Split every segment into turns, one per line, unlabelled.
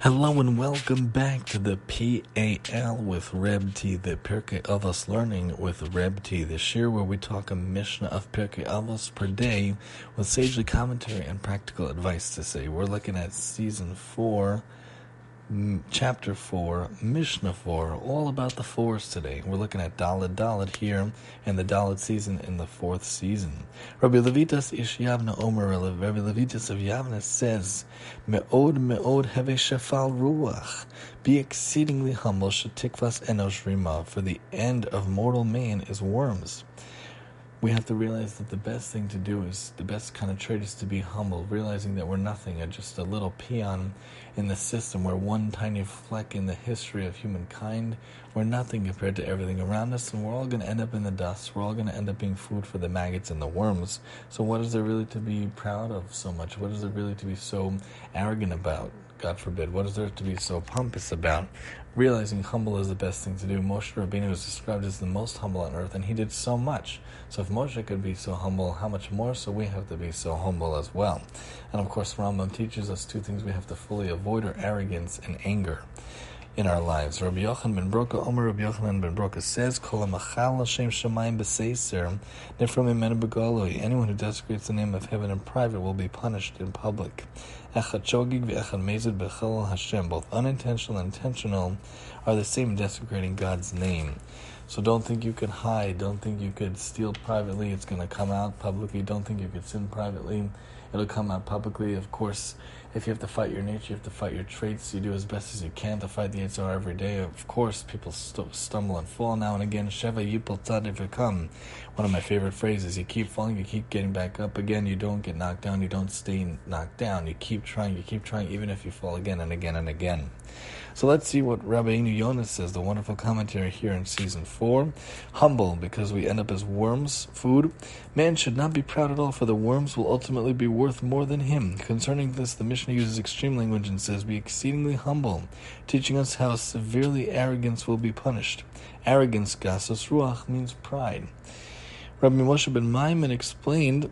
Hello and welcome back to the PAL with Reb T, the Pirkei Avos Learning with Reb T, This year, where we talk a Mishnah of Pirkei Avos per day with sagely commentary and practical advice to say. We're looking at season 4, Mm, chapter 4, Mishnah 4, all about the fours today. We're looking at Daled Daled here and the Daled season in the fourth season. Rabbi Levitas Ish Yavna Omer, Rabbi Levitas of Yavna says, Me'od me'od heve shafal ruach, be exceedingly humble, shetikvas enosh rima, for the end of mortal man is worms we have to realize that the best thing to do is the best kind of trait is to be humble, realizing that we're nothing, and just a little peon in the system. We're one tiny fleck in the history of humankind. We're nothing compared to everything around us, and we're all going to end up in the dust. We're all going to end up being food for the maggots and the worms. So, what is there really to be proud of so much? What is there really to be so arrogant about? God forbid. What is there to be so pompous about? Realizing humble is the best thing to do. Moshe Rabbeinu was described as the most humble on earth, and he did so much. So if Moshe could be so humble, how much more so we have to be so humble as well. And of course, Rambam teaches us two things we have to fully avoid are arrogance and anger in our lives. Rabbi Yochanan ben Broka, Omer Rabbi Yochanan ben Broka says, Kol Hashem shemayim begoloi. Anyone who desecrates the name of heaven in private will be punished in public. Echad v'echad mezid Hashem. Both unintentional and intentional are the same desecrating God's name. So don't think you could hide. Don't think you could steal privately. It's going to come out publicly. Don't think you could sin privately. It'll come out publicly. Of course, if you have to fight your nature, you have to fight your traits. You do as best as you can to fight the Yitzhar every day. Of course, people st- stumble and fall now and again. Sheva yipol tzaddik One of my favorite phrases. You keep falling, you keep getting back up again. You don't get knocked down. You don't stay knocked down. You keep trying. You keep trying, even if you fall again and again and again. So let's see what Rabbeinu Yonah says, the wonderful commentary here in season 4. Humble, because we end up as worms, food. Man should not be proud at all, for the worms will ultimately be worth more than him. Concerning this, the Mishnah uses extreme language and says, Be exceedingly humble, teaching us how severely arrogance will be punished. Arrogance, gasos ruach, means pride. Rabbi Moshe ben Maimon explained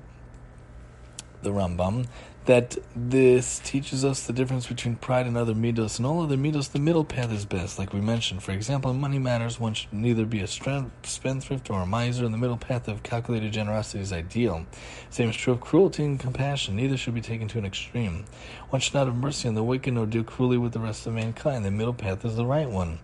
the Rambam that this teaches us the difference between pride and other midos. And all other midos, the middle path is best, like we mentioned. For example, in money matters, one should neither be a spendthrift or a miser, and the middle path of calculated generosity is ideal. Same is true of cruelty and compassion. Neither should be taken to an extreme. One should not have mercy on the wicked nor deal cruelly with the rest of mankind. The middle path is the right one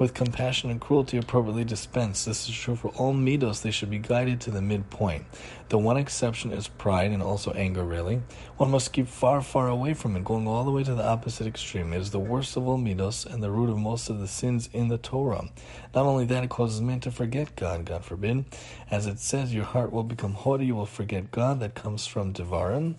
with compassion and cruelty appropriately dispensed. This is true for all midos, they should be guided to the midpoint. The one exception is pride and also anger, really. One must keep far, far away from it, going all the way to the opposite extreme. It is the worst of all midos and the root of most of the sins in the Torah. Not only that, it causes man to forget God, God forbid. As it says, your heart will become haughty, you will forget God. That comes from Devarim.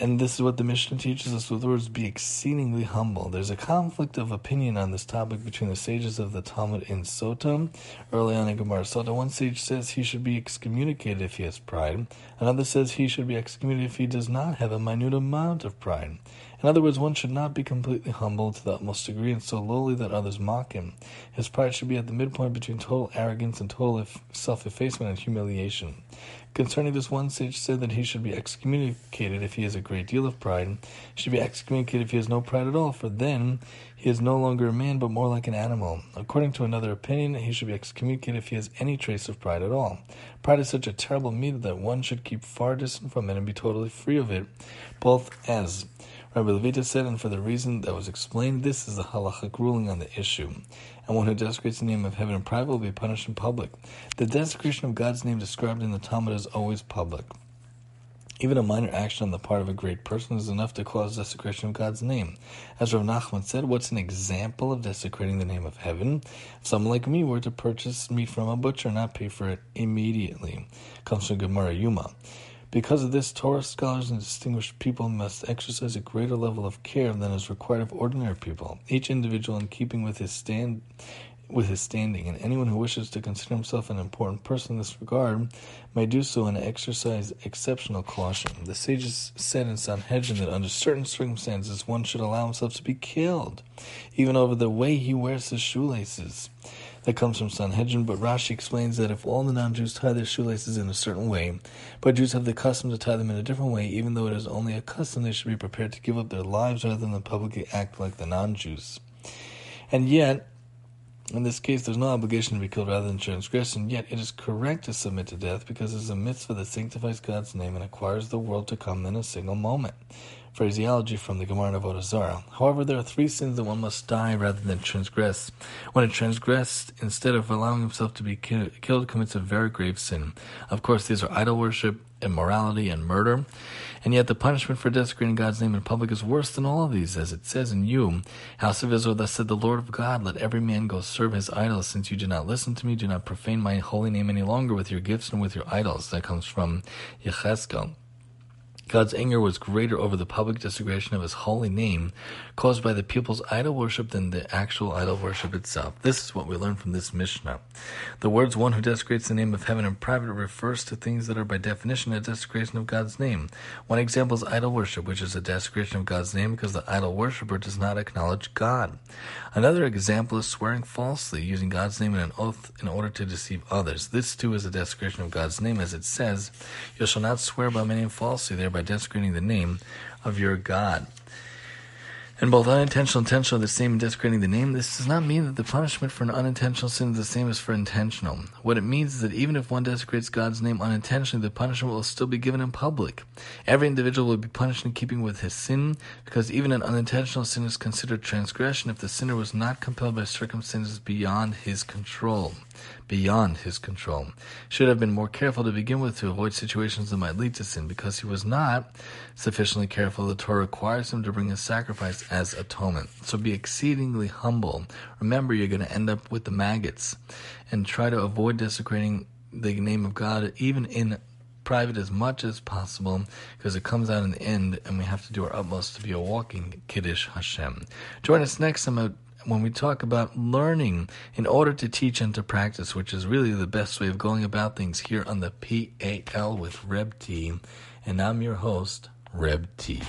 And this is what the Mishnah teaches us with words be exceedingly humble. There's a conflict of opinion on this topic between the sages of the Talmud in Sota. Early on in Gemara Sota, one sage says he should be excommunicated if he has pride. Another says he should be excommunicated if he does not have a minute amount of pride. In other words, one should not be completely humble to the utmost degree and so lowly that others mock him. His pride should be at the midpoint between total arrogance and total self effacement and humiliation. Concerning this, one sage said that he should be excommunicated if he has a great deal of pride. He should be excommunicated if he has no pride at all, for then he is no longer a man but more like an animal. According to another opinion, he should be excommunicated if he has any trace of pride at all. Pride is such a terrible meat that one should keep far distant from it and be totally free of it, both as Rabbi Levita said, and for the reason that was explained, this is the halachic ruling on the issue. And one who desecrates the name of heaven in private will be punished in public. The desecration of God's name described in the Talmud is always public. Even a minor action on the part of a great person is enough to cause desecration of God's name. As Rav Nachman said, what's an example of desecrating the name of heaven? If someone like me were to purchase meat from a butcher and not pay for it immediately. Comes from Gemara Yoma. Because of this, Torah scholars and distinguished people must exercise a greater level of care than is required of ordinary people. Each individual, in keeping with his stand, with his standing, and anyone who wishes to consider himself an important person in this regard may do so and exercise exceptional caution. The sages said in Sanhedrin that under certain circumstances one should allow himself to be killed, even over the way he wears his shoelaces. That comes from Sanhedrin, but Rashi explains that if all the non-Jews tie their shoelaces in a certain way, but Jews have the custom to tie them in a different way, even though it is only a custom, they should be prepared to give up their lives rather than publicly act like the non-Jews. And yet, in this case, there's no obligation to be killed rather than transgression, yet it is correct to submit to death because it is a mitzvah that sanctifies God's name and acquires the world to come in a single moment. Phraseology from the Gemara Avodah Zarah. However, there are three sins that one must die rather than transgress. When a transgressed, instead of allowing himself to be killed, commits a very grave sin. Of course, these are idol worship, immorality, and murder. And yet the punishment for desecrating God's name in public is worse than all of these, as it says in you, House of Israel, thus said the Lord of God, let every man go serve his idols, since you do not listen to me, do not profane my holy name any longer with your gifts and with your idols. That comes from Yechezkel. God's anger was greater over the public desecration of his holy name caused by the people's idol worship than the actual idol worship itself. This is what we learn from this Mishnah. The words one who desecrates the name of heaven in private refers to things that are by definition a desecration of God's name. One example is idol worship, which is a desecration of God's name because the idol worshiper does not acknowledge God. Another example is swearing falsely, using God's name in an oath in order to deceive others. This too is a desecration of God's name, as it says, You shall not swear by my name falsely, thereby by desecrating the name of your God. And both unintentional and intentional are the same in desecrating the name. This does not mean that the punishment for an unintentional sin is the same as for intentional. What it means is that even if one desecrates God's name unintentionally, the punishment will still be given in public. Every individual will be punished in keeping with his sin, because even an unintentional sin is considered transgression if the sinner was not compelled by circumstances beyond his control beyond his control. Should have been more careful to begin with to avoid situations that might lead to sin. Because he was not sufficiently careful, the Torah requires him to bring a sacrifice as atonement. So be exceedingly humble. Remember, you're going to end up with the maggots. And try to avoid desecrating the name of God, even in private as much as possible because it comes out in the end and we have to do our utmost to be a walking Kiddush Hashem. Join us next time when we talk about learning in order to teach and to practice, which is really the best way of going about things here on the PAL with Reb T. And I'm your host, Reb T.